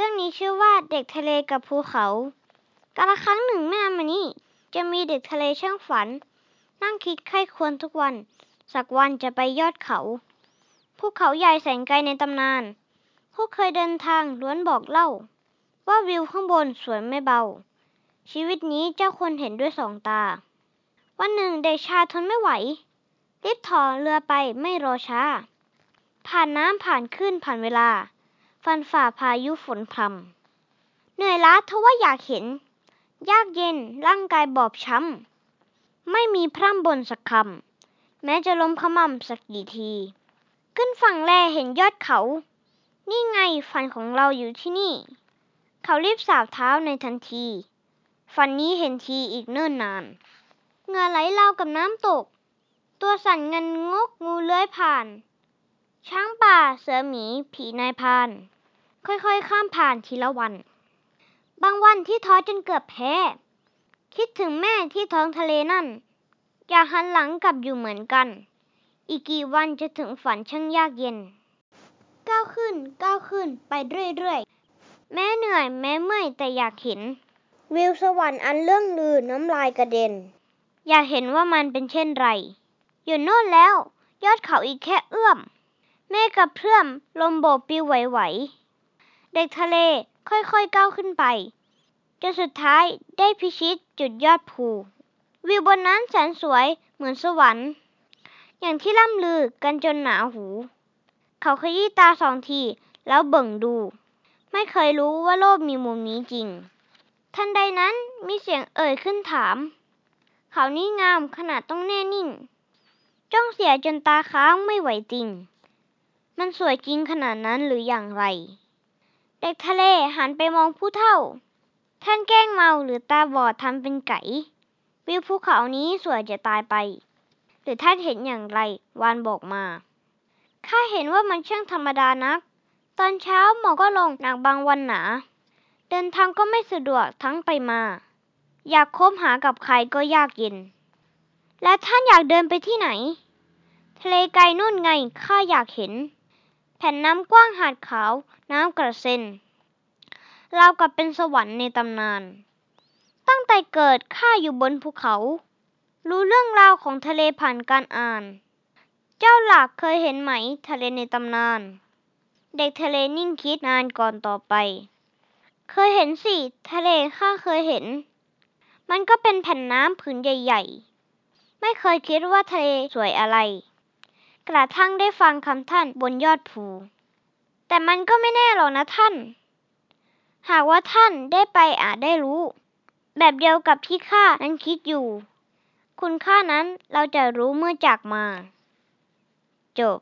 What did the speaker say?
รื่องนี้ชื่อว่าเด็กทะเลกับภูเขา กาลครั้งหนึ่งไม่นานมานี้ จะมีเด็กทะเลช่างฝัน นั่งคิดไข้ควรทุกวัน สักวันจะไปยอดเขาภูเขาใหญ่แสนไกลในตำนาน ผู้เคยเดินทางล้วนบอกเล่า ว่าวิวข้างบนสวยไม่เบา ชีวิตนี้เจ้าควรเห็นด้วยสองตา วันหนึ่งเด็กชายทนไม่ไหว รีบถอเรือไปไม่รอช้า ผ่านน้ำผ่านขึ้นผ่านเวลา ฟันฝ่าพายุฝนพรำเหนื่อยล้าทว่าอยากเห็น ยากเย็นร่างกายบอบช้ำ ไม่มีพร่ำบนสักคำ แม้จะล้มขมำสักกี่ที ขึ้นฝั่งแลเห็นยอดเขา นี่ไงฝันของเราอยู่ที่นี่ เขารีบสาวเท้าในทันที ฝันนี้เห็นทีอีกเนิ่นนานเงื่อไหลรากับน้ำตก ตัวสั่นเงินงกงูเลื้อยผ่าน ช้างป่า เสือหมี ผีนายพราน ค่อยๆ ข้ามผ่านทีละวัน บางวันที่ท้อจนเกือบแพ้ คิดถึงแม่ที่ท้องทะเลนั่น อยากหันหลังกลับอยู่เหมือนกัน อีกกี่วันจะถึงฝันช่างยากเย็น ก้าวขึ้น ก้าวขึ้นไปเรื่อยๆ แม้เหนื่อย แม้เมื่อยแต่อยากเห็น วิวสวรรค์อันเลื่องลือน้ำลายกระเด็น อยากเห็นว่ามันเป็นเช่นไร อยู่โน่นแล้ว ยอดเขาอีกแค่เอื้อม เมฆกับเพื่อมลมโบกปิวไหวๆ เด็กทะเลค่อยๆก้าวขึ้นไป จนสุดท้ายได้พิชิตจุดยอดภู วิวบนนั้นแสนสวยเหมือนสวรรค์ อย่างที่ล่ำลือกันจนหนาหู เขาขยี้ตาสองทีแล้วเบิ่งดู ไม่เคยรู้ว่าโลกมีมุมนี้จริง ทันใดนั้นมีเสียงเอ่ยขึ้นถาม เขานี่งามขนาดต้องแน่นิ่ง จ้องเสียจนตาค้างไม่ไหวจริง มันสวยจริงขนาดนั้นหรืออย่างไร เด็กทะเลหันไปมองผู้เฒ่า ท่านแกล้งเมาหรือตาบอดทำเป็นไก่วิวภูเขานี้สวยจะตายไป หรือท่านเห็นอย่างไร วานบอกมา ข้าเห็นว่ามันช่างธรรมดานัก ตอนเช้าหมอกก็ลงหนักบางวันหนา เดินทางก็ไม่สะดวกทั้งไปมา อยากคบหากับใครก็ยากเย็น และท่านอยากเดินไปที่ไหน ทะเลไกลนู่นไงข้าอยากเห็น แผ่นน้ำกว้างหาดขาว น้ำกระเซ็นราวกับเป็นสวรรค์ในตำนาน ตั้งแต่เกิดข้าอยู่บนภูเขา รู้เรื่องราวของทะเลผ่านการอ่าน เจ้าหลักเคยเห็นไหมทะเลในตำนาน เด็กทะเลนิ่งคิดนานก่อนต่อไป เคยเห็นสิ ทะเลข้าเคยเห็น มันก็เป็นแผ่นน้ำผืนใหญ่ ๆ ไม่เคยคิดว่าทะเลสวยอะไร กระทั่งได้ฟังคำท่านบนยอดภู แต่มันก็ไม่แน่หรอกนะท่าน หากว่าท่านได้ไปอาจได้รู้ แบบเดียวกับที่ข้านั้นคิดอยู่ คุณค่านั้นเราจะรู้เมื่อจากมา จบ